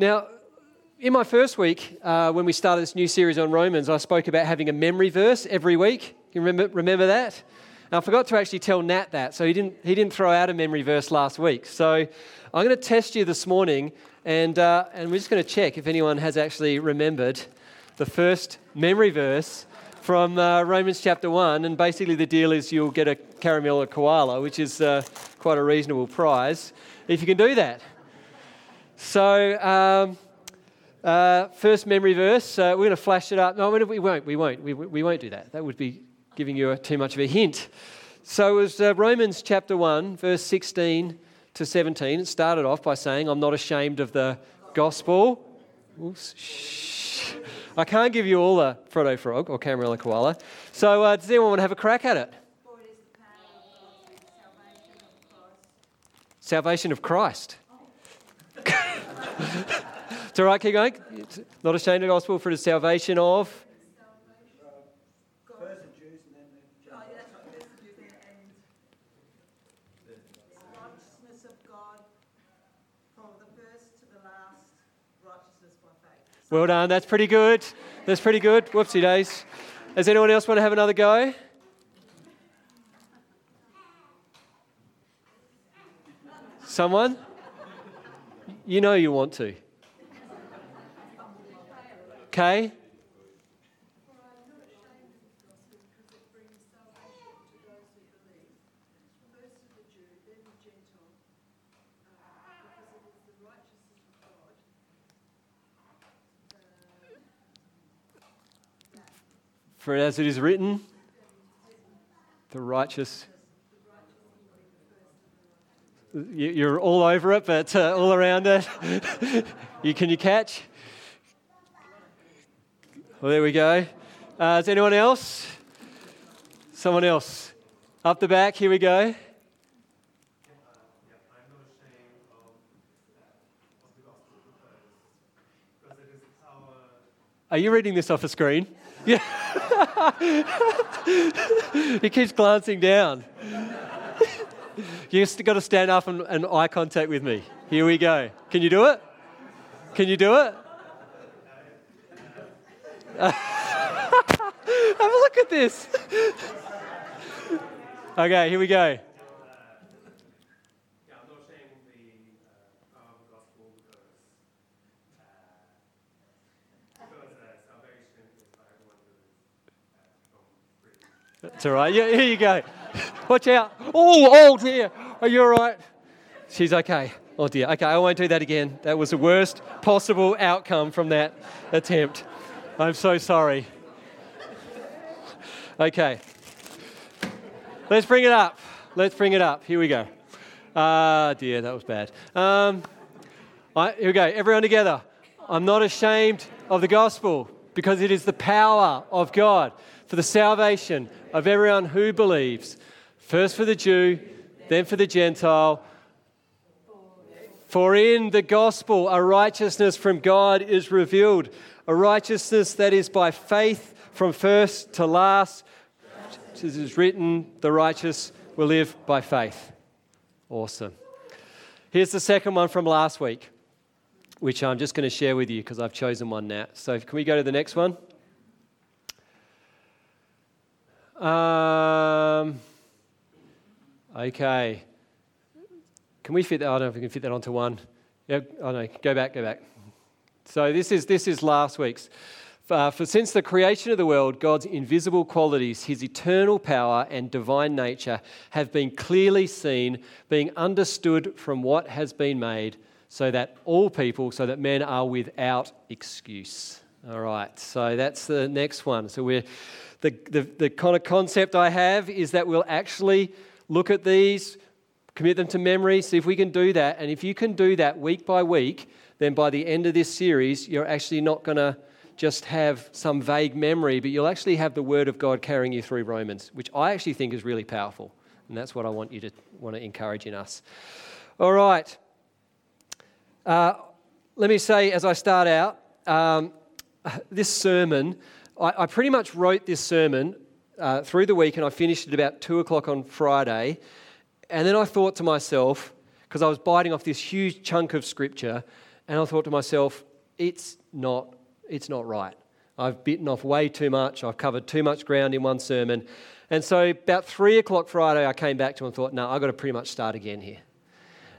Now, in my first week, uh, when we started this new series on Romans, I spoke about having a memory verse every week. You remember, remember that? And I forgot to actually tell Nat that, so he didn't, he didn't throw out a memory verse last week. So I'm going to test you this morning, and, uh, and we're just going to check if anyone has actually remembered the first memory verse from uh, Romans chapter 1. And basically, the deal is you'll get a Caramello Koala, which is uh, quite a reasonable prize, if you can do that. So, um, uh, first memory verse, uh, we're going to flash it up. No, we won't. We won't. We, we won't do that. That would be giving you a, too much of a hint. So it was uh, Romans chapter 1, verse 16 to 17. It started off by saying, I'm not ashamed of the gospel. Oops, shh. I can't give you all the Freddo Frog or Caramello Koala. So uh, does anyone want to have a crack at it? Salvation of Christ. It's all right, keep going. It's not ashamed of the gospel for the salvation of. Well done. That's pretty good. That's pretty good. Whoopsie days. Does anyone else want to have another go? Someone? You know you want to. Okay? For as it is written, the righteous. You're all over it, but uh, all around it. you, can you catch? Well, there we go. Uh, is anyone else? Someone else. Up the back, here we go. Are you reading this off a screen? Yeah. he keeps glancing down. You have got to stand up and, and eye contact with me. Here we go. Can you do it? Can you do it? Have a look at this. okay, here we go. That's all right. Yeah, here you go. Watch out. Oh, oh dear. Are you all right? She's okay. Oh dear. Okay, I won't do that again. That was the worst possible outcome from that attempt. I'm so sorry. Okay. Let's bring it up. Let's bring it up. Here we go. Ah, uh, dear, that was bad. Um, here we go. Everyone together. I'm not ashamed of the gospel because it is the power of God for the salvation of everyone who believes. First for the Jew, then for the Gentile. For in the gospel, a righteousness from God is revealed, a righteousness that is by faith from first to last. As is written, the righteous will live by faith. Awesome. Here's the second one from last week, which I'm just going to share with you because I've chosen one now. So, can we go to the next one? Um, okay. Can we fit that? I don't know if we can fit that onto one. Yeah, oh no, go back, go back. So this is this is last week's. Uh, for since the creation of the world, God's invisible qualities, his eternal power and divine nature, have been clearly seen, being understood from what has been made, so that all people, so that men are without excuse. All right, so that's the next one. So we're the, the, the kind of concept I have is that we'll actually look at these, commit them to memory, see if we can do that. And if you can do that week by week, then by the end of this series, you're actually not going to just have some vague memory, but you'll actually have the Word of God carrying you through Romans, which I actually think is really powerful. And that's what I want you to want to encourage in us. All right. Uh, let me say as I start out, um, this sermon I, I pretty much wrote this sermon uh, through the week and I finished at about two o'clock on Friday. And then I thought to myself, because I was biting off this huge chunk of scripture, And I thought to myself, it's not, it's not right. I've bitten off way too much. I've covered too much ground in one sermon. And so about three o'clock Friday, I came back to and thought, no, I've got to pretty much start again here.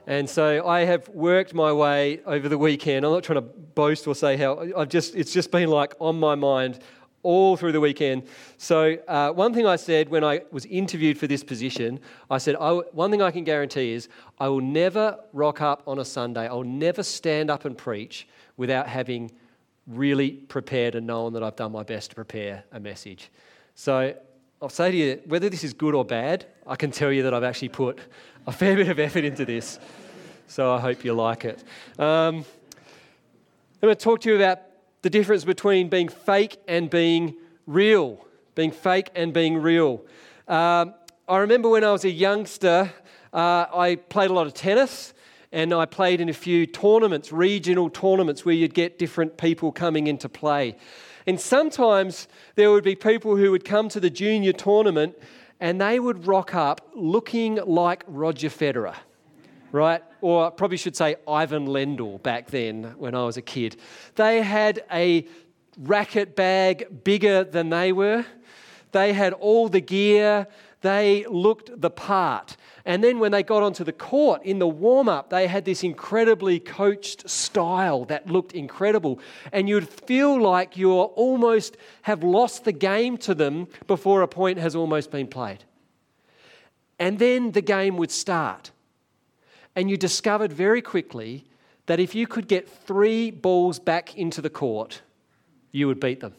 And so I have worked my way over the weekend. I'm not trying to boast or say how I've just it's just been like on my mind all through the weekend. So uh, one thing I said when I was interviewed for this position, I said one thing I can guarantee is I will never rock up on a Sunday. I'll never stand up and preach without having really prepared and known that I've done my best to prepare a message. So I'll say to you, whether this is good or bad, I can tell you that I've actually put a fair bit of effort into this. So I hope you like it. Um, I'm going to talk to you about the difference between being fake and being real. Being fake and being real. Um, I remember when I was a youngster, uh, I played a lot of tennis and I played in a few tournaments, regional tournaments, where you'd get different people coming into play. And sometimes there would be people who would come to the junior tournament and they would rock up looking like Roger Federer, right? Or probably should say Ivan Lendl back then when I was a kid. They had a racket bag bigger than they were. They had all the gear. They looked the part. And then when they got onto the court in the warm up, they had this incredibly coached style that looked incredible. And you'd feel like you almost have lost the game to them before a point has almost been played. And then the game would start. And you discovered very quickly that if you could get three balls back into the court, you would beat them.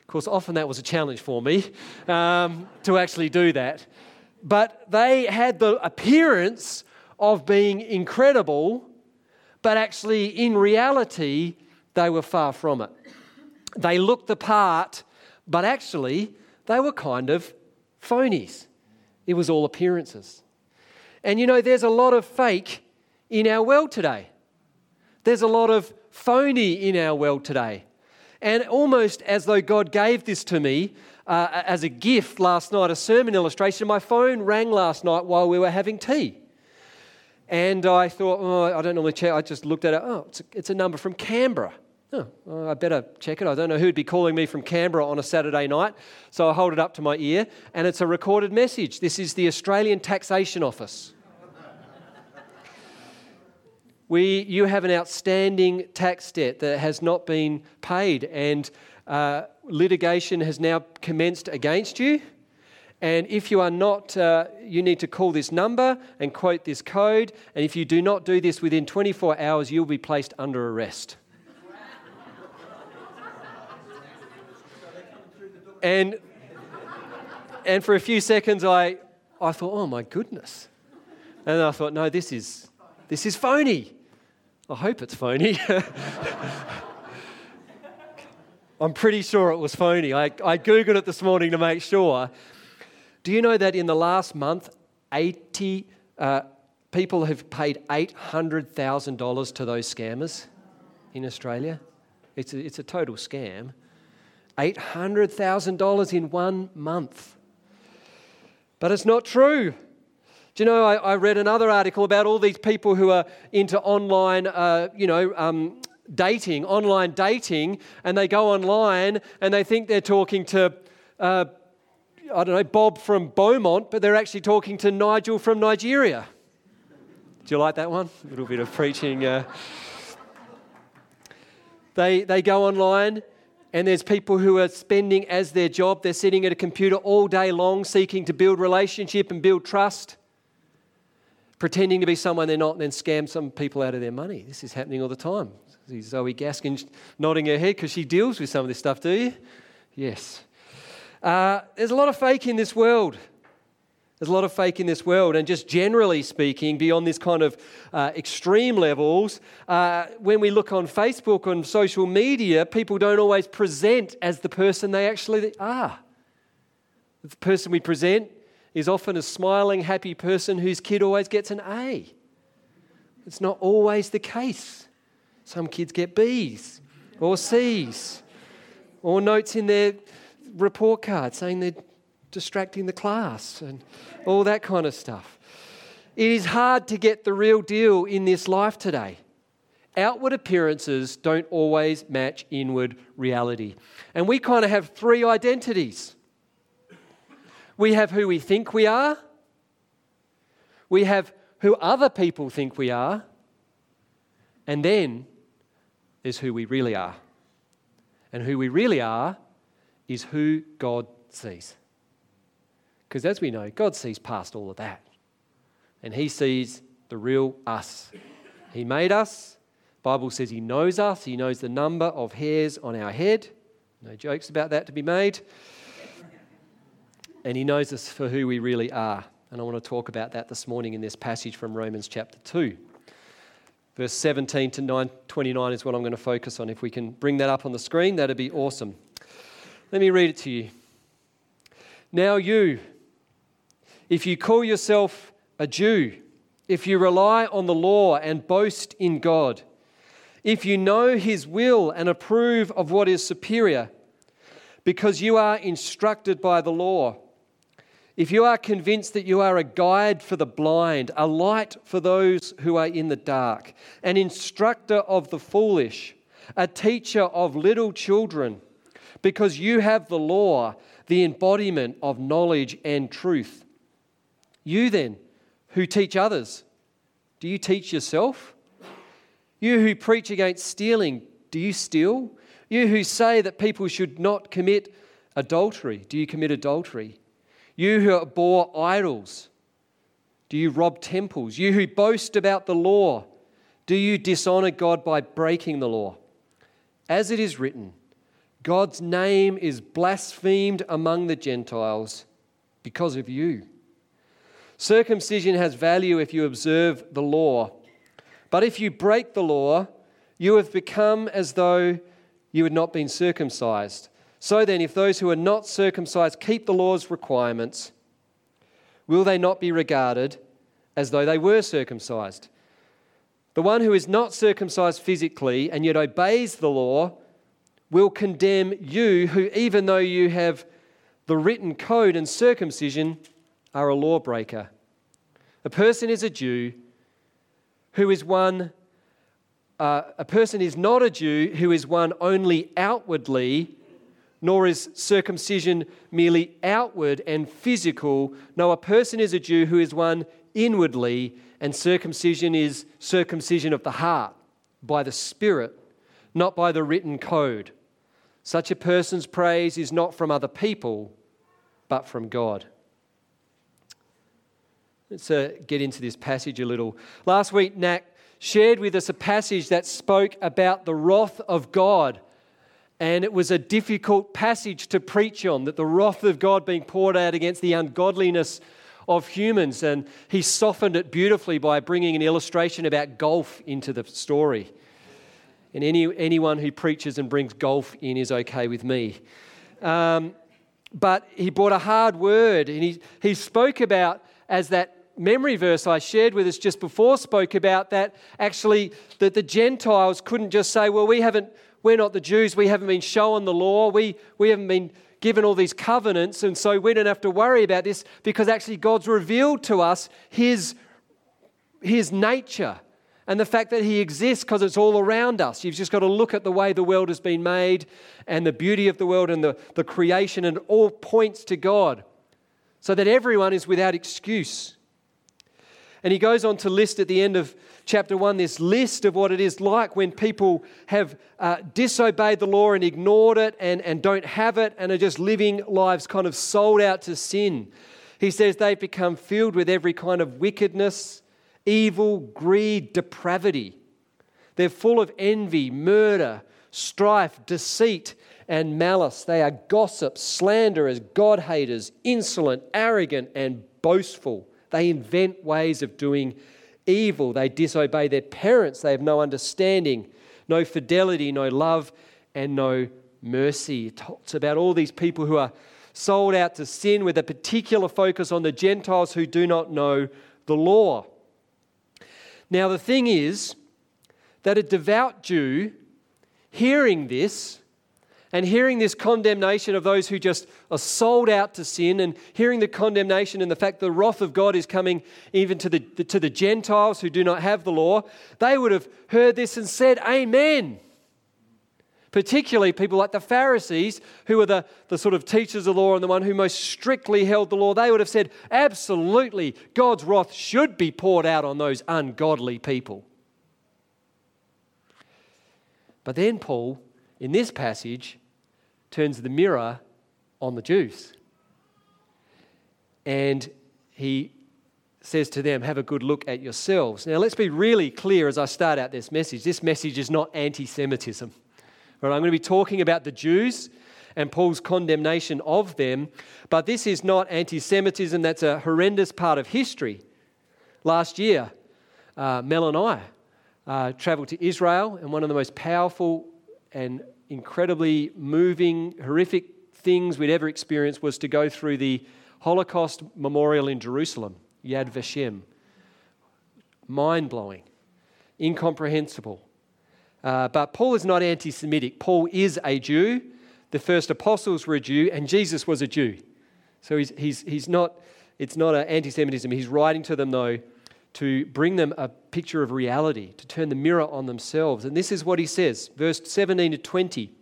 Of course, often that was a challenge for me um, to actually do that but they had the appearance of being incredible, but actually, in reality, they were far from it. They looked the part, but actually, they were kind of phonies. It was all appearances. And you know, there's a lot of fake in our world today. There's a lot of phony in our world today. And almost as though God gave this to me uh, as a gift last night, a sermon illustration. My phone rang last night while we were having tea. And I thought, oh, I don't normally check. I just looked at it. Oh, it's a, it's a number from Canberra. Oh, well, I better check it. I don't know who'd be calling me from Canberra on a Saturday night. So I hold it up to my ear, and it's a recorded message. This is the Australian Taxation Office. we, you have an outstanding tax debt that has not been paid, and uh, litigation has now commenced against you. And if you are not, uh, you need to call this number and quote this code. And if you do not do this within 24 hours, you'll be placed under arrest. And, and for a few seconds, I, I thought, oh my goodness. And I thought, no, this is, this is phony. I hope it's phony. I'm pretty sure it was phony. I, I Googled it this morning to make sure. Do you know that in the last month, 80 uh, people have paid $800,000 to those scammers in Australia? It's a, it's a total scam. $800,000 in one month. But it's not true. Do you know, I, I, read another article about all these people who are into online, uh, you know, um, dating, online dating, and they go online and they think they're talking to, uh, I don't know, Bob from Beaumont, but they're actually talking to Nigel from Nigeria. Do you like that one? A little bit of preaching. Uh... They, they go online and there's people who are spending as their job, they're sitting at a computer all day long seeking to build relationship and build trust, pretending to be someone they're not, and then scam some people out of their money. This is happening all the time. See Zoe Gaskin nodding her head because she deals with some of this stuff, do you? Yes. Uh, there's a lot of fake in this world. There's a lot of fake in this world, and just generally speaking, beyond this kind of uh, extreme levels, uh, when we look on Facebook, on social media, people don't always present as the person they actually are. The person we present is often a smiling, happy person whose kid always gets an A. It's not always the case. Some kids get B's or C's or notes in their report card saying they're distracting the class and all that kind of stuff. It is hard to get the real deal in this life today. outward appearances don't always match inward reality. And we kind of have three identities we have who we think we are, we have who other people think we are, and then there's who we really are. And who we really are is who God sees. Because as we know, God sees past all of that. And He sees the real us. He made us. Bible says He knows us. He knows the number of hairs on our head. No jokes about that to be made. And He knows us for who we really are. And I want to talk about that this morning in this passage from Romans chapter 2. Verse 17 to 9, 29 is what I'm going to focus on. If we can bring that up on the screen, that'd be awesome. Let me read it to you. Now, you, if you call yourself a Jew, if you rely on the law and boast in God, if you know His will and approve of what is superior, because you are instructed by the law, if you are convinced that you are a guide for the blind, a light for those who are in the dark, an instructor of the foolish, a teacher of little children, because you have the law, the embodiment of knowledge and truth. You then, who teach others, do you teach yourself? You who preach against stealing, do you steal? You who say that people should not commit adultery, do you commit adultery? You who abhor idols, do you rob temples? You who boast about the law, do you dishonor God by breaking the law? As it is written, God's name is blasphemed among the Gentiles because of you. Circumcision has value if you observe the law, but if you break the law, you have become as though you had not been circumcised. So then, if those who are not circumcised keep the law's requirements, will they not be regarded as though they were circumcised? The one who is not circumcised physically and yet obeys the law will condemn you, who, even though you have the written code and circumcision, are a lawbreaker. A person is a Jew who is one, uh, a person is not a Jew who is one only outwardly nor is circumcision merely outward and physical. No, a person is a Jew who is one inwardly, and circumcision is circumcision of the heart by the Spirit, not by the written code. Such a person's praise is not from other people, but from God. Let's uh, get into this passage a little. Last week, Nat shared with us a passage that spoke about the wrath of God and it was a difficult passage to preach on that the wrath of God being poured out against the ungodliness of humans. And he softened it beautifully by bringing an illustration about golf into the story. And any, anyone who preaches and brings golf in is okay with me. Um, but he brought a hard word, and he, he spoke about, as that memory verse I shared with us just before spoke about, that actually that the Gentiles couldn't just say, well, we haven't we're not the Jews. We haven't been shown the law. We, we haven't been given all these covenants. And so we don't have to worry about this because actually God's revealed to us His, his nature and the fact that He exists because it's all around us. You've just got to look at the way the world has been made and the beauty of the world and the, the creation, and all points to God so that everyone is without excuse. And he goes on to list at the end of chapter 1 this list of what it is like when people have uh, disobeyed the law and ignored it and, and don't have it and are just living lives kind of sold out to sin. He says they've become filled with every kind of wickedness, evil, greed, depravity. They're full of envy, murder, strife, deceit, and malice. They are gossips, slanderers, God haters, insolent, arrogant, and boastful. They invent ways of doing evil. They disobey their parents. They have no understanding, no fidelity, no love, and no mercy. It talks about all these people who are sold out to sin with a particular focus on the Gentiles who do not know the law. Now, the thing is that a devout Jew hearing this and hearing this condemnation of those who just are sold out to sin, and hearing the condemnation and the fact the wrath of God is coming even to the, to the Gentiles who do not have the law, they would have heard this and said, Amen. Particularly people like the Pharisees, who were the, the sort of teachers of law and the one who most strictly held the law, they would have said, Absolutely, God's wrath should be poured out on those ungodly people. But then Paul, in this passage, turns the mirror on the Jews. And he says to them, Have a good look at yourselves. Now, let's be really clear as I start out this message. This message is not anti Semitism. Right, I'm going to be talking about the Jews and Paul's condemnation of them, but this is not anti Semitism. That's a horrendous part of history. Last year, uh, Mel and I uh, traveled to Israel, and one of the most powerful and incredibly moving, horrific things we'd ever experienced was to go through the Holocaust memorial in Jerusalem, Yad Vashem. Mind blowing, incomprehensible. Uh, but Paul is not anti Semitic. Paul is a Jew. The first apostles were a Jew, and Jesus was a Jew. So he's, he's, he's not, it's not an anti Semitism. He's writing to them, though, to bring them a picture of reality, to turn the mirror on themselves. And this is what he says, verse 17 to 20.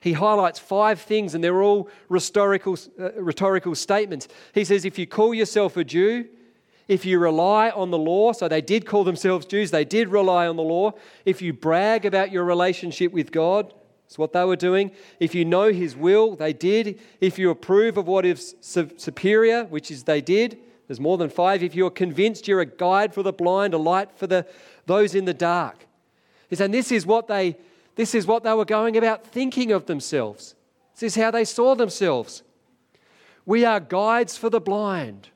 He highlights five things, and they're all rhetorical, uh, rhetorical statements. He says, If you call yourself a Jew, if you rely on the law, so they did call themselves Jews, they did rely on the law. If you brag about your relationship with God, that's what they were doing. If you know His will, they did. If you approve of what is superior, which is they did, there's more than five. If you're convinced you're a guide for the blind, a light for the, those in the dark. He's saying this is what they this is what they were going about thinking of themselves. This is how they saw themselves. We are guides for the blind.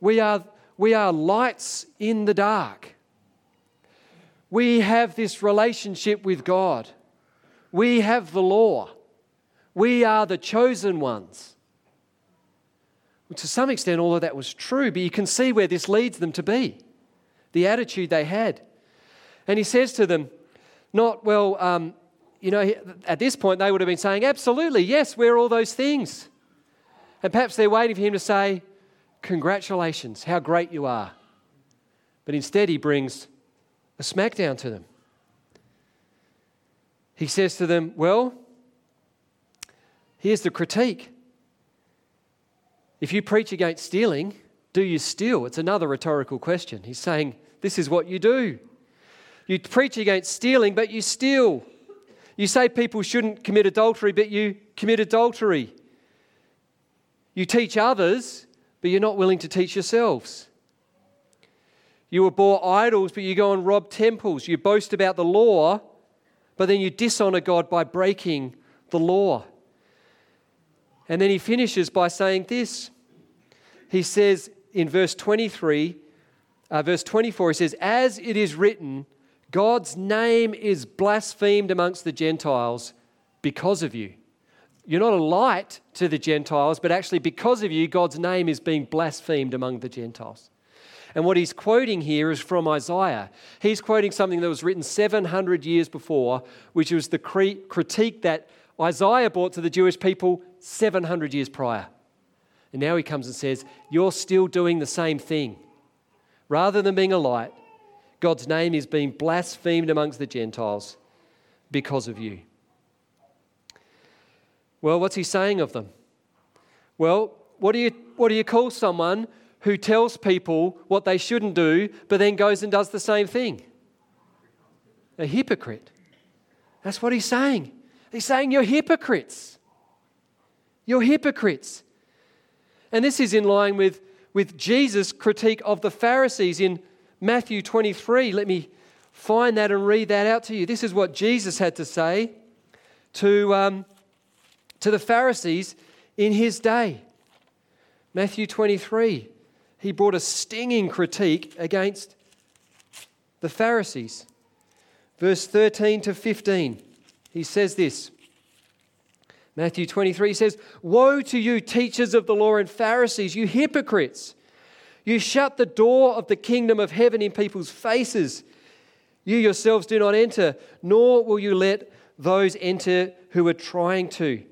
We are, we are lights in the dark. We have this relationship with God. We have the law. We are the chosen ones to some extent, all of that was true, but you can see where this leads them to be the attitude they had. And he says to them, not, well, um, you know, at this point they would have been saying, absolutely, yes, we're all those things. And perhaps they're waiting for him to say, congratulations, how great you are. But instead, he brings a smackdown to them. He says to them, well, here's the critique. If you preach against stealing, do you steal? It's another rhetorical question. He's saying, This is what you do. You preach against stealing, but you steal. You say people shouldn't commit adultery, but you commit adultery. You teach others, but you're not willing to teach yourselves. You abhor idols, but you go and rob temples. You boast about the law, but then you dishonor God by breaking the law. And then he finishes by saying this. He says in verse 23, uh, verse 24, he says, As it is written, God's name is blasphemed amongst the Gentiles because of you. You're not a light to the Gentiles, but actually, because of you, God's name is being blasphemed among the Gentiles. And what he's quoting here is from Isaiah. He's quoting something that was written 700 years before, which was the critique that Isaiah brought to the Jewish people 700 years prior. And now he comes and says, You're still doing the same thing. Rather than being a light, God's name is being blasphemed amongst the Gentiles because of you. Well, what's he saying of them? Well, what do you, what do you call someone who tells people what they shouldn't do, but then goes and does the same thing? A hypocrite. That's what he's saying. He's saying you're hypocrites. You're hypocrites. And this is in line with, with Jesus' critique of the Pharisees in Matthew 23. Let me find that and read that out to you. This is what Jesus had to say to, um, to the Pharisees in his day. Matthew 23. He brought a stinging critique against the Pharisees. Verse 13 to 15. He says this Matthew 23 says, Woe to you, teachers of the law and Pharisees, you hypocrites! You shut the door of the kingdom of heaven in people's faces. You yourselves do not enter, nor will you let those enter who are trying to.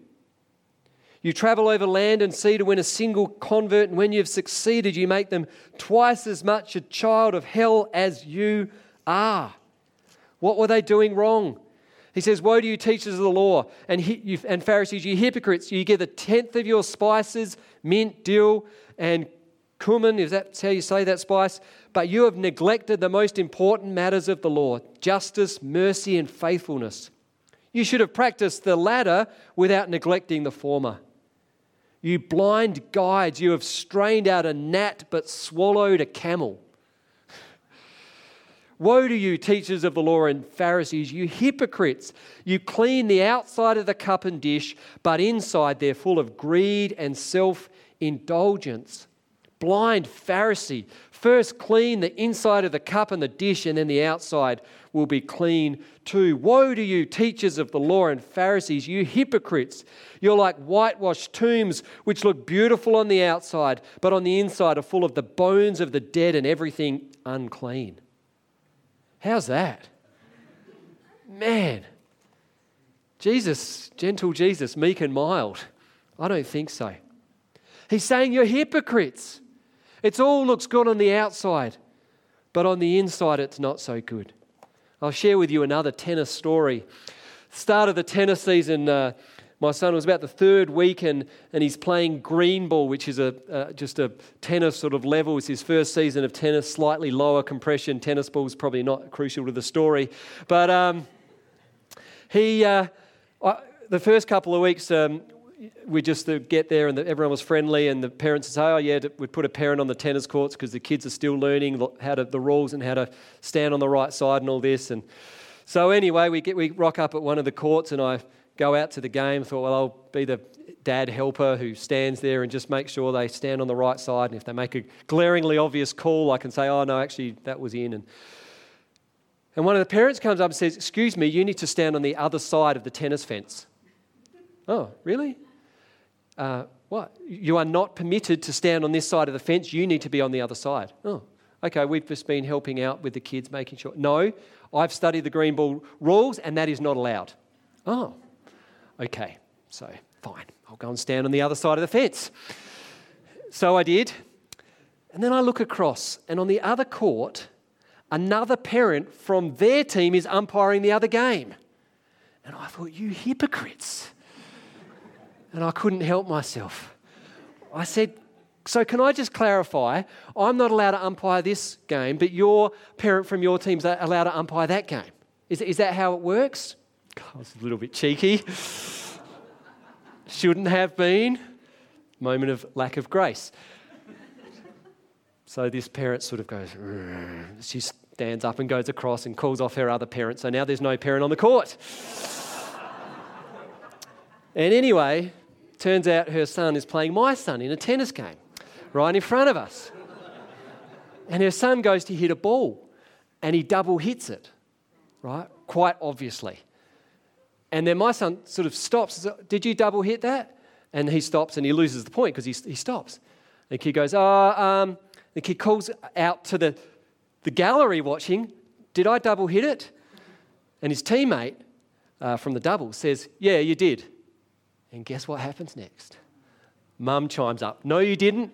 You travel over land and sea to win a single convert, and when you've succeeded, you make them twice as much a child of hell as you are. What were they doing wrong? He says, Woe to you, teachers of the law and, you, and Pharisees, you hypocrites! You give a tenth of your spices, mint, dill, and cumin, is that how you say that spice? But you have neglected the most important matters of the law justice, mercy, and faithfulness. You should have practiced the latter without neglecting the former. You blind guides, you have strained out a gnat but swallowed a camel. Woe to you, teachers of the law and Pharisees, you hypocrites! You clean the outside of the cup and dish, but inside they're full of greed and self indulgence. Blind Pharisee, first clean the inside of the cup and the dish, and then the outside will be clean too. Woe to you, teachers of the law and Pharisees, you hypocrites! You're like whitewashed tombs, which look beautiful on the outside, but on the inside are full of the bones of the dead and everything unclean. How's that? Man, Jesus, gentle Jesus, meek and mild. I don't think so. He's saying you're hypocrites. It all looks good on the outside, but on the inside, it's not so good. I'll share with you another tennis story. Start of the tennis season, uh, my son was about the third week and, and he's playing green ball, which is a, uh, just a tennis sort of level. It's his first season of tennis, slightly lower compression. Tennis ball is probably not crucial to the story. But um, he, uh, I, the first couple of weeks, um, we just uh, get there and the, everyone was friendly and the parents would say, oh yeah, we'd put a parent on the tennis courts because the kids are still learning how to, the rules and how to stand on the right side and all this. And so anyway, we, get, we rock up at one of the courts and I go out to the game. Thought, well, I'll be the dad helper who stands there and just make sure they stand on the right side. And if they make a glaringly obvious call, I can say, oh, no, actually, that was in. And, and one of the parents comes up and says, Excuse me, you need to stand on the other side of the tennis fence. Oh, really? Uh, what? You are not permitted to stand on this side of the fence. You need to be on the other side. Oh, okay, we've just been helping out with the kids, making sure. No, I've studied the green ball rules, and that is not allowed. Oh, Okay, so fine, I'll go and stand on the other side of the fence. So I did. And then I look across, and on the other court, another parent from their team is umpiring the other game. And I thought, you hypocrites. And I couldn't help myself. I said, so can I just clarify? I'm not allowed to umpire this game, but your parent from your team's allowed to umpire that game. Is, is that how it works? I was a little bit cheeky. Shouldn't have been. Moment of lack of grace. So this parent sort of goes, she stands up and goes across and calls off her other parent. So now there's no parent on the court. and anyway, turns out her son is playing my son in a tennis game right in front of us. And her son goes to hit a ball and he double hits it, right? Quite obviously. And then my son sort of stops. Did you double hit that? And he stops and he loses the point because he, he stops. The kid goes, Oh, um, the kid calls out to the, the gallery watching, Did I double hit it? And his teammate uh, from the double says, Yeah, you did. And guess what happens next? Mum chimes up, No, you didn't.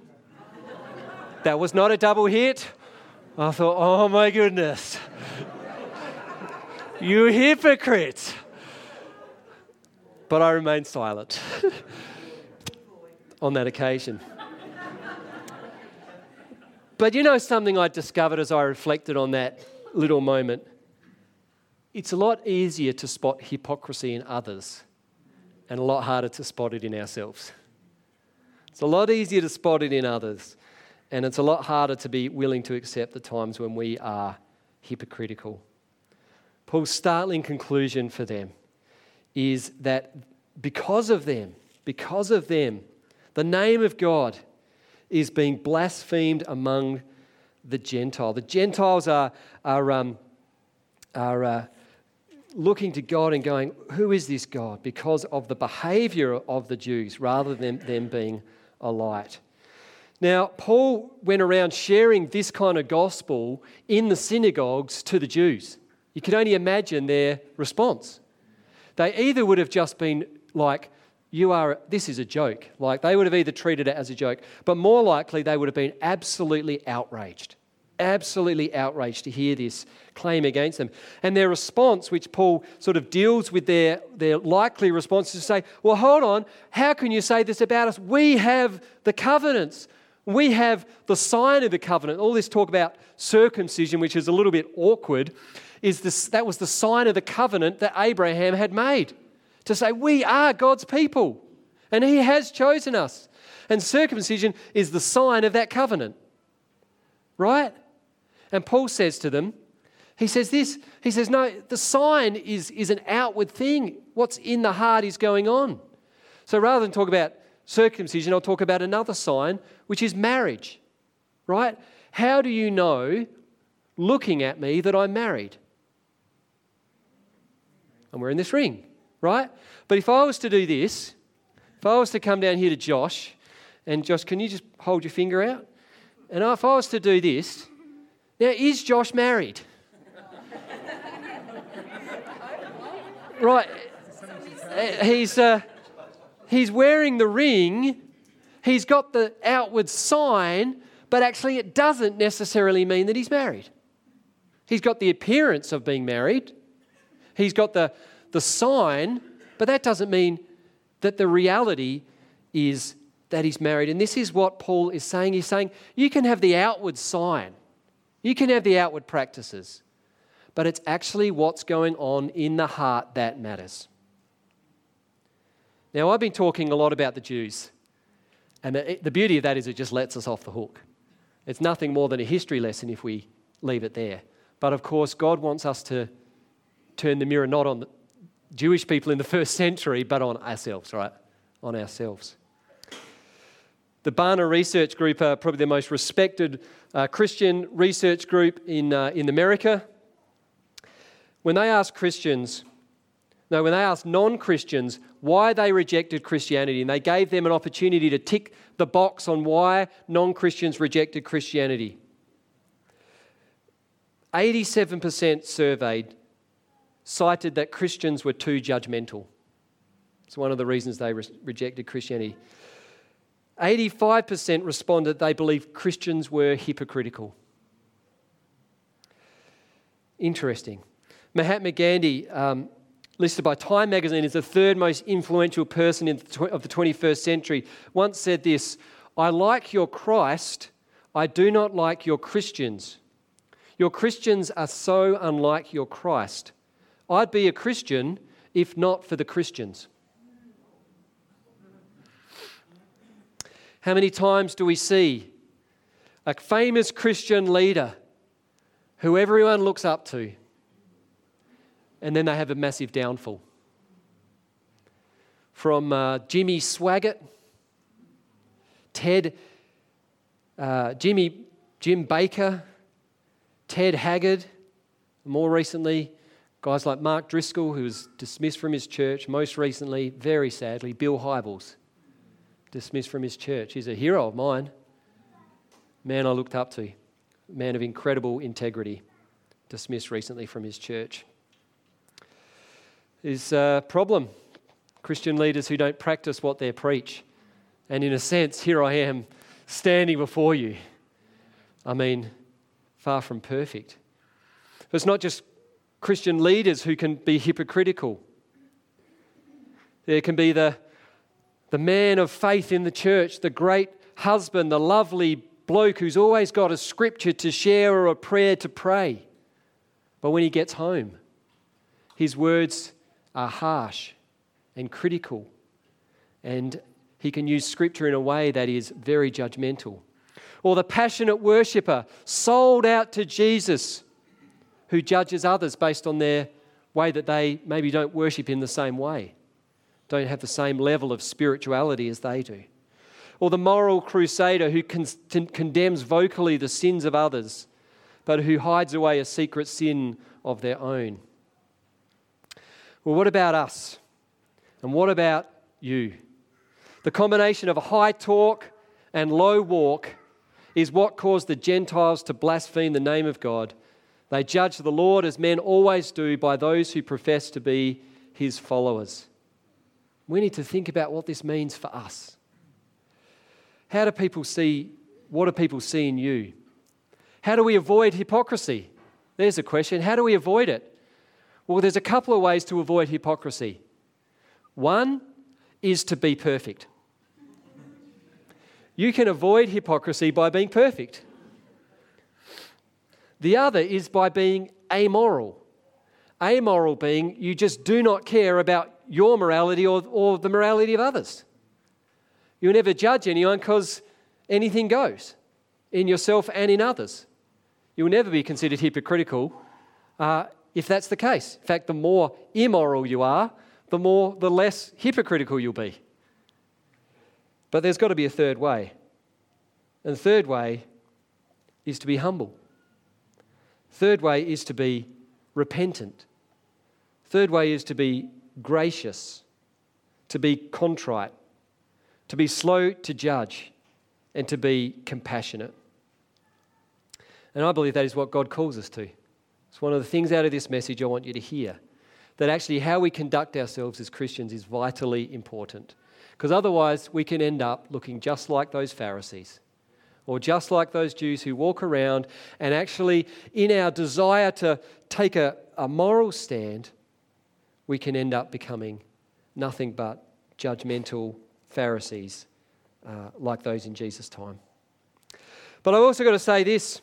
that was not a double hit. I thought, Oh my goodness. you hypocrite but I remained silent on that occasion. but you know something I discovered as I reflected on that little moment? It's a lot easier to spot hypocrisy in others and a lot harder to spot it in ourselves. It's a lot easier to spot it in others, and it's a lot harder to be willing to accept the times when we are hypocritical. Paul's startling conclusion for them is that because of them, because of them, the name of God is being blasphemed among the Gentile. The Gentiles are, are, um, are uh, looking to God and going, Who is this God? because of the behavior of the Jews rather than them being a light. Now, Paul went around sharing this kind of gospel in the synagogues to the Jews. You can only imagine their response. They either would have just been like, you are, this is a joke. Like they would have either treated it as a joke, but more likely they would have been absolutely outraged. Absolutely outraged to hear this claim against them. And their response, which Paul sort of deals with their, their likely response, is to say, Well, hold on, how can you say this about us? We have the covenants. We have the sign of the covenant. All this talk about circumcision, which is a little bit awkward, is this, that was the sign of the covenant that Abraham had made to say, We are God's people and He has chosen us. And circumcision is the sign of that covenant. Right? And Paul says to them, he says this, he says, no, the sign is, is an outward thing. What's in the heart is going on. So rather than talk about circumcision, I'll talk about another sign, which is marriage. Right? How do you know, looking at me, that I'm married? I'm wearing this ring right? But if I was to do this, if I was to come down here to Josh, and Josh, can you just hold your finger out? And if I was to do this, now is Josh married? right. He's, uh, he's wearing the ring, he's got the outward sign, but actually it doesn't necessarily mean that he's married. He's got the appearance of being married, he's got the, the sign, but that doesn't mean that the reality is that he's married. And this is what Paul is saying. He's saying you can have the outward sign, you can have the outward practices, but it's actually what's going on in the heart that matters. Now, I've been talking a lot about the Jews, and the, the beauty of that is it just lets us off the hook. It's nothing more than a history lesson if we leave it there. But of course, God wants us to turn the mirror not on the, Jewish people in the first century, but on ourselves, right? On ourselves. The Barna Research Group are probably the most respected uh, Christian research group in, uh, in America. When they asked Christians, no, when they asked non Christians why they rejected Christianity, and they gave them an opportunity to tick the box on why non Christians rejected Christianity, 87% surveyed cited that Christians were too judgmental. It's one of the reasons they re- rejected Christianity. 85% responded they believed Christians were hypocritical. Interesting. Mahatma Gandhi, um, listed by Time magazine as the third most influential person the tw- of the 21st century, once said this I like your Christ, I do not like your Christians. Your Christians are so unlike your Christ. I'd be a Christian if not for the Christians. How many times do we see a famous Christian leader who everyone looks up to, and then they have a massive downfall? From uh, Jimmy Swaggart, Ted, uh, Jimmy, Jim Bakker, Ted Haggard, more recently, Guys like Mark Driscoll, who was dismissed from his church, most recently, very sadly, Bill Hybels, dismissed from his church. He's a hero of mine, man I looked up to, man of incredible integrity, dismissed recently from his church. Is a uh, problem. Christian leaders who don't practice what they preach. And in a sense, here I am standing before you. I mean, far from perfect. But it's not just Christian leaders who can be hypocritical. There can be the, the man of faith in the church, the great husband, the lovely bloke who's always got a scripture to share or a prayer to pray. But when he gets home, his words are harsh and critical, and he can use scripture in a way that is very judgmental. Or the passionate worshiper sold out to Jesus who judges others based on their way that they maybe don't worship in the same way, don't have the same level of spirituality as they do. Or the moral crusader who con- condemns vocally the sins of others, but who hides away a secret sin of their own. Well, what about us? And what about you? The combination of high talk and low walk is what caused the Gentiles to blaspheme the name of God they judge the Lord as men always do by those who profess to be his followers. We need to think about what this means for us. How do people see, what do people see in you? How do we avoid hypocrisy? There's a question. How do we avoid it? Well, there's a couple of ways to avoid hypocrisy. One is to be perfect. You can avoid hypocrisy by being perfect. The other is by being amoral. Amoral being you just do not care about your morality or, or the morality of others. You'll never judge anyone because anything goes in yourself and in others. You'll never be considered hypocritical uh, if that's the case. In fact, the more immoral you are, the more the less hypocritical you'll be. But there's got to be a third way. And the third way is to be humble. Third way is to be repentant. Third way is to be gracious, to be contrite, to be slow to judge, and to be compassionate. And I believe that is what God calls us to. It's one of the things out of this message I want you to hear that actually how we conduct ourselves as Christians is vitally important. Because otherwise, we can end up looking just like those Pharisees or just like those Jews who walk around and actually, in our desire to take a, a moral stand, we can end up becoming nothing but judgmental Pharisees uh, like those in Jesus' time. But I've also got to say this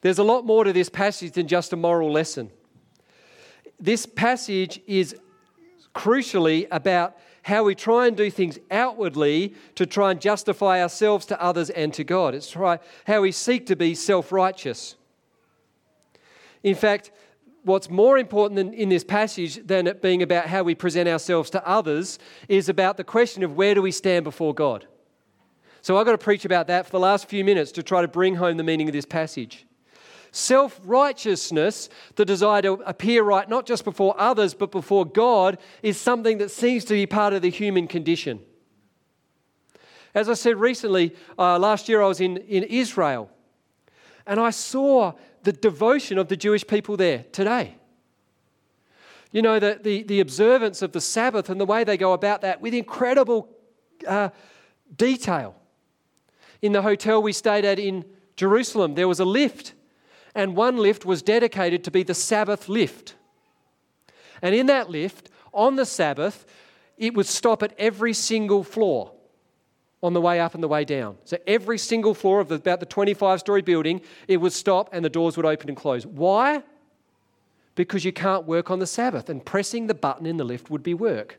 there's a lot more to this passage than just a moral lesson. This passage is crucially about how we try and do things outwardly to try and justify ourselves to others and to God. It's try, how we seek to be self righteous. In fact, what's more important in this passage than it being about how we present ourselves to others is about the question of where do we stand before God. So I've got to preach about that for the last few minutes to try to bring home the meaning of this passage. Self righteousness, the desire to appear right not just before others but before God, is something that seems to be part of the human condition. As I said recently, uh, last year I was in, in Israel and I saw the devotion of the Jewish people there today. You know, the, the, the observance of the Sabbath and the way they go about that with incredible uh, detail. In the hotel we stayed at in Jerusalem, there was a lift and one lift was dedicated to be the Sabbath lift. And in that lift, on the Sabbath, it would stop at every single floor on the way up and the way down. So every single floor of the, about the 25 story building, it would stop and the doors would open and close. Why? Because you can't work on the Sabbath, and pressing the button in the lift would be work.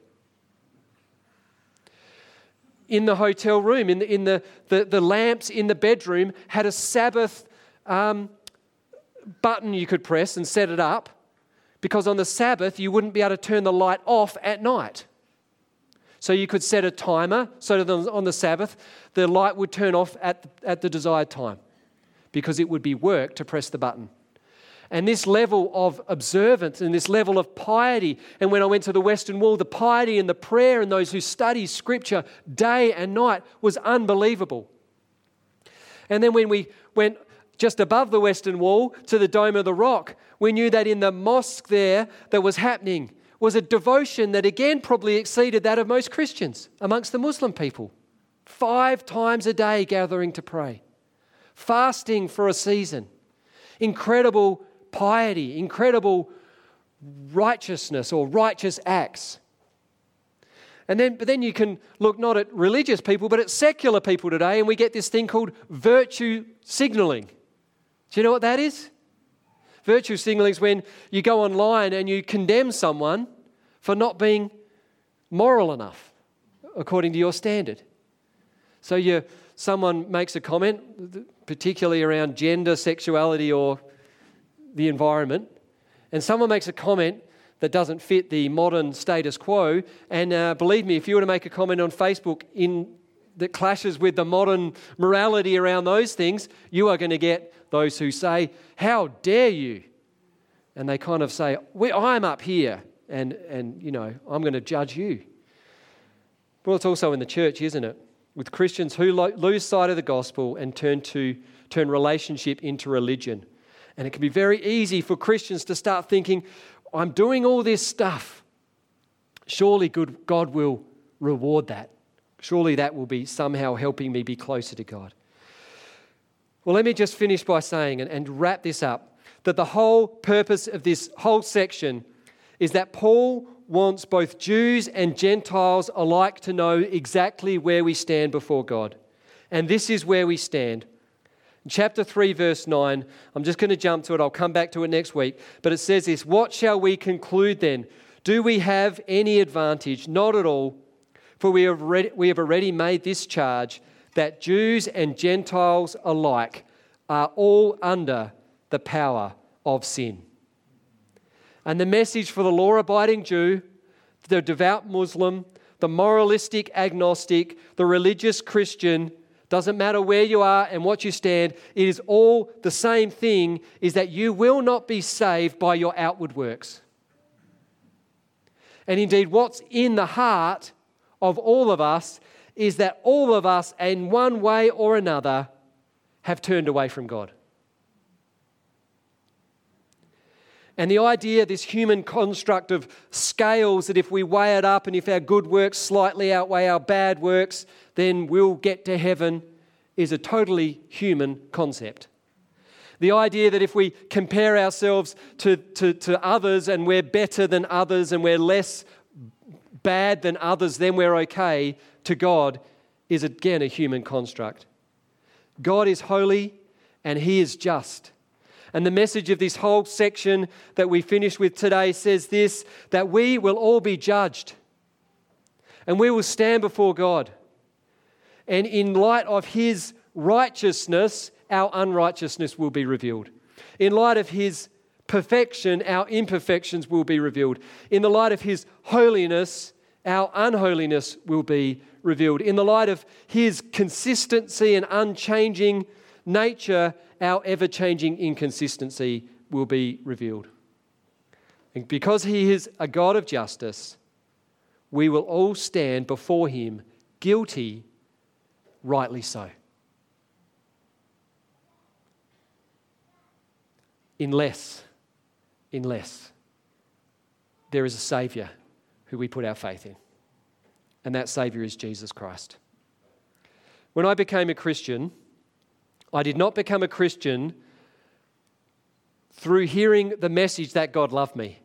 In the hotel room, in the, in the, the, the lamps in the bedroom had a Sabbath um, button you could press and set it up because on the Sabbath you wouldn't be able to turn the light off at night. So you could set a timer so that on the Sabbath the light would turn off at, at the desired time because it would be work to press the button. And this level of observance and this level of piety, and when I went to the Western Wall, the piety and the prayer and those who study Scripture day and night was unbelievable. And then when we went just above the Western Wall to the Dome of the Rock, we knew that in the mosque there that was happening was a devotion that again probably exceeded that of most Christians amongst the Muslim people. Five times a day gathering to pray, fasting for a season, incredible piety, incredible righteousness or righteous acts. And then, but then you can look not at religious people, but at secular people today, and we get this thing called virtue signaling. Do you know what that is? Virtue signaling is when you go online and you condemn someone for not being moral enough according to your standard. So you, someone makes a comment, particularly around gender, sexuality, or the environment, and someone makes a comment that doesn't fit the modern status quo. And uh, believe me, if you were to make a comment on Facebook in that clashes with the modern morality around those things, you are going to get those who say, How dare you? And they kind of say, I'm up here, and, and you know, I'm going to judge you. Well, it's also in the church, isn't it? With Christians who lo- lose sight of the gospel and turn, to, turn relationship into religion. And it can be very easy for Christians to start thinking, I'm doing all this stuff. surely good, God will reward that. Surely that will be somehow helping me be closer to God. Well, let me just finish by saying and, and wrap this up that the whole purpose of this whole section is that Paul wants both Jews and Gentiles alike to know exactly where we stand before God. And this is where we stand. Chapter 3, verse 9, I'm just going to jump to it. I'll come back to it next week. But it says this What shall we conclude then? Do we have any advantage? Not at all. For we have, we have already made this charge that Jews and Gentiles alike are all under the power of sin. And the message for the law abiding Jew, the devout Muslim, the moralistic agnostic, the religious Christian, doesn't matter where you are and what you stand, it is all the same thing is that you will not be saved by your outward works. And indeed, what's in the heart of all of us is that all of us, in one way or another, have turned away from God. And the idea, this human construct of scales, that if we weigh it up and if our good works slightly outweigh our bad works, then we'll get to heaven, is a totally human concept. The idea that if we compare ourselves to, to, to others and we're better than others and we're less bad than others, then we're okay, to God is again a human construct. God is holy and He is just. And the message of this whole section that we finish with today says this that we will all be judged and we will stand before God. And in light of His righteousness, our unrighteousness will be revealed. In light of His perfection, our imperfections will be revealed. In the light of His holiness, our unholiness will be revealed. In the light of His consistency and unchanging nature, our ever changing inconsistency will be revealed. And because He is a God of justice, we will all stand before Him guilty, rightly so. Unless, unless there is a Savior who we put our faith in. And that Savior is Jesus Christ. When I became a Christian, I did not become a Christian through hearing the message that God loved me.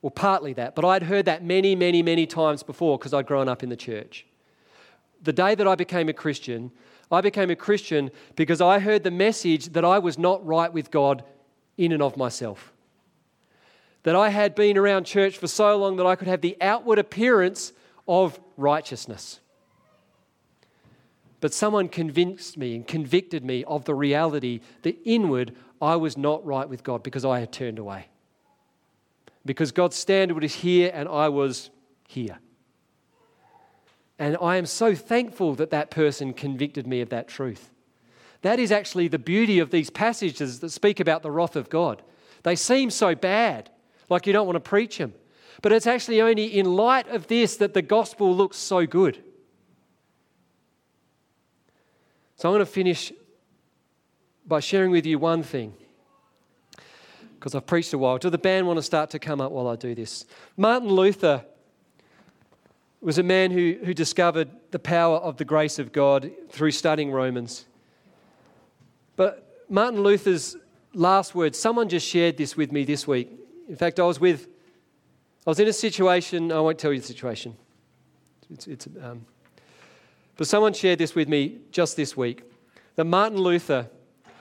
Well, partly that, but I'd heard that many, many, many times before because I'd grown up in the church. The day that I became a Christian, I became a Christian because I heard the message that I was not right with God in and of myself. That I had been around church for so long that I could have the outward appearance of righteousness. But someone convinced me and convicted me of the reality that inward I was not right with God because I had turned away. Because God's standard was here and I was here. And I am so thankful that that person convicted me of that truth. That is actually the beauty of these passages that speak about the wrath of God. They seem so bad, like you don't want to preach them. But it's actually only in light of this that the gospel looks so good. So I'm going to finish by sharing with you one thing. Because I've preached a while. Do the band want to start to come up while I do this? Martin Luther was a man who, who discovered the power of the grace of God through studying Romans. But Martin Luther's last words, someone just shared this with me this week. In fact, I was with, I was in a situation, I won't tell you the situation. It's, it's, um, but someone shared this with me just this week that Martin Luther,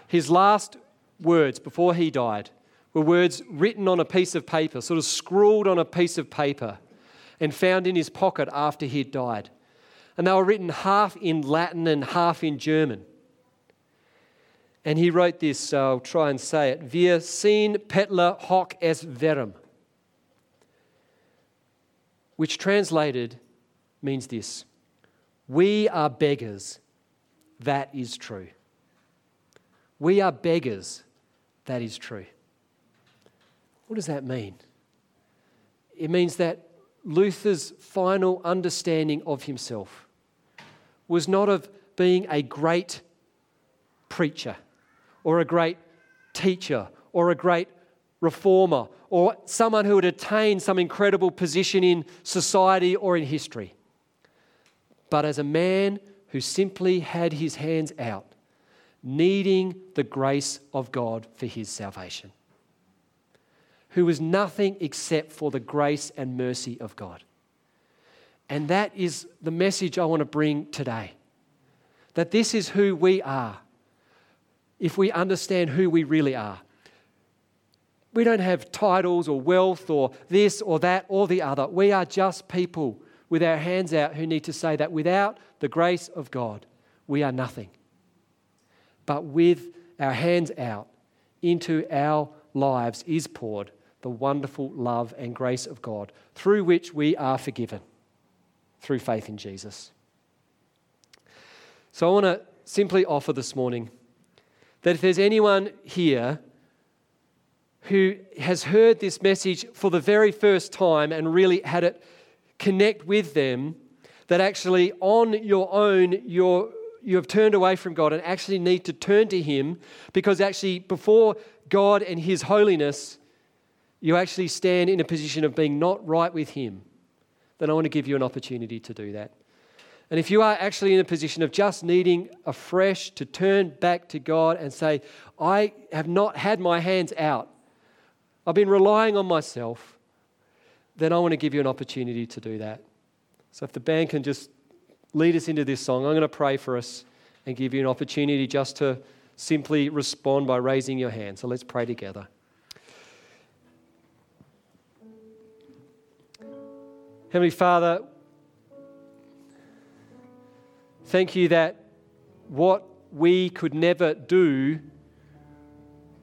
his last words before he died, were words written on a piece of paper, sort of scrawled on a piece of paper, and found in his pocket after he'd died. And they were written half in Latin and half in German. And he wrote this, so I'll try and say it. Wir sind Bettler hoc es verum. Which translated means this We are beggars, that is true. We are beggars, that is true. What does that mean? It means that Luther's final understanding of himself was not of being a great preacher or a great teacher or a great reformer or someone who had attained some incredible position in society or in history, but as a man who simply had his hands out, needing the grace of God for his salvation, who was nothing except for the grace and mercy of God. And that is the message I want to bring today. That this is who we are if we understand who we really are. We don't have titles or wealth or this or that or the other. We are just people with our hands out who need to say that without the grace of God, we are nothing. But with our hands out into our lives is poured the wonderful love and grace of God through which we are forgiven through faith in Jesus. So I want to simply offer this morning that if there's anyone here who has heard this message for the very first time and really had it connect with them, that actually on your own you're, you have turned away from God and actually need to turn to Him because actually before God and His holiness, you actually stand in a position of being not right with Him, then I want to give you an opportunity to do that. And if you are actually in a position of just needing afresh to turn back to God and say, I have not had my hands out I've been relying on myself, then I want to give you an opportunity to do that. So if the band can just lead us into this song, I'm going to pray for us and give you an opportunity just to simply respond by raising your hand. So let's pray together. Heavenly Father, thank you that what we could never do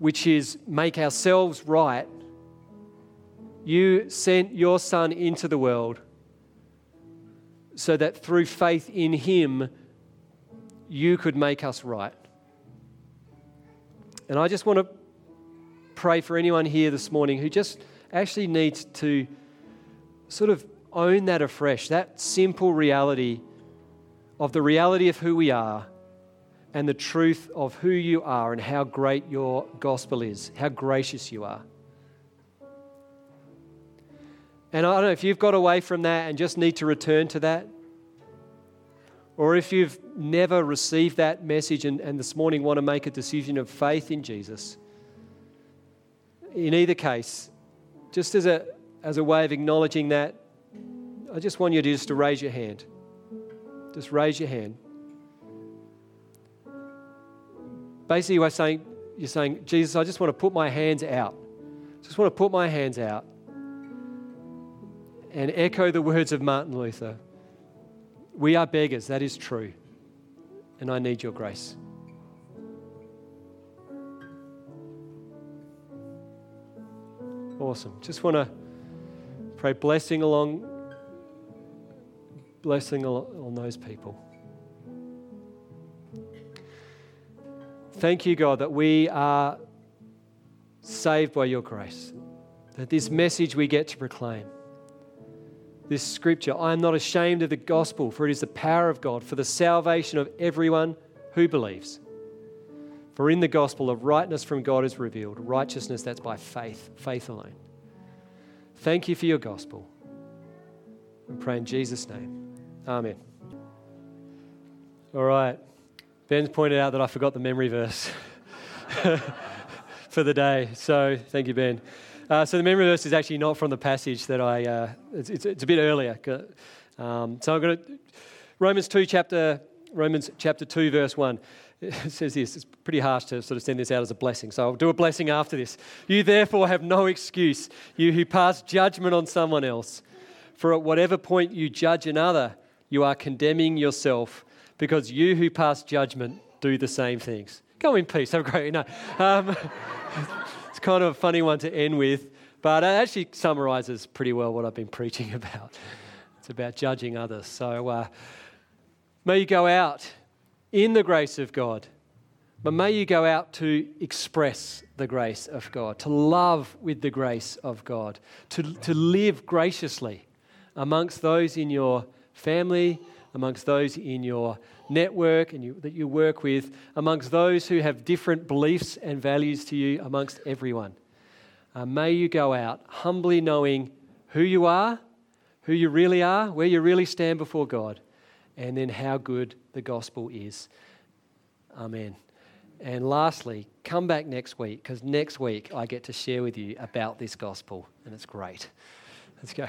which is make ourselves right, you sent your Son into the world so that through faith in Him, you could make us right. And I just want to pray for anyone here this morning who just actually needs to sort of own that afresh, that simple reality of the reality of who we are and the truth of who you are and how great your gospel is, how gracious you are. And I don't know if you've got away from that and just need to return to that, or if you've never received that message and, and this morning want to make a decision of faith in Jesus. In either case, just as a, as a way of acknowledging that, I just want you to just to raise your hand. Just raise your hand. basically you're saying, you're saying, Jesus, I just want to put my hands out. Just want to put my hands out and echo the words of Martin Luther. We are beggars, that is true. And I need your grace. Awesome. Just want to pray blessing along blessing on those people. Thank you, God, that we are saved by your grace, that this message we get to proclaim, this scripture, I am not ashamed of the gospel, for it is the power of God for the salvation of everyone who believes. For in the gospel, of rightness from God is revealed, righteousness that's by faith, faith alone. Thank you for your gospel. And pray in Jesus' name. Amen. All right. Ben's pointed out that I forgot the memory verse for the day. So thank you, Ben. Uh, so the memory verse is actually not from the passage that I, uh, it's, it's, it's, a bit earlier. Um, so I'm going to, Romans 2, chapter, Romans chapter 2, verse 1. It says this, it's pretty harsh to sort of send this out as a blessing, so I'll do a blessing after this. You therefore have no excuse, you who pass judgment on someone else. For at whatever point you judge another, you are condemning yourself because you who pass judgment do the same things. Go in peace. Have a great night. Um, it's kind of a funny one to end with, but it actually summarizes pretty well what I've been preaching about. It's about judging others. So uh, may you go out in the grace of God, but may you go out to express the grace of God, to love with the grace of God, to, to live graciously amongst those in your family, amongst those in your network and you, that you work with, amongst those who have different beliefs and values to you, amongst everyone. Uh, may you go out humbly knowing who you are, who you really are, where you really stand before God, and then how good the gospel is. Amen. And lastly, come back next week because next week I get to share with you about this gospel, and it's great. Let's go.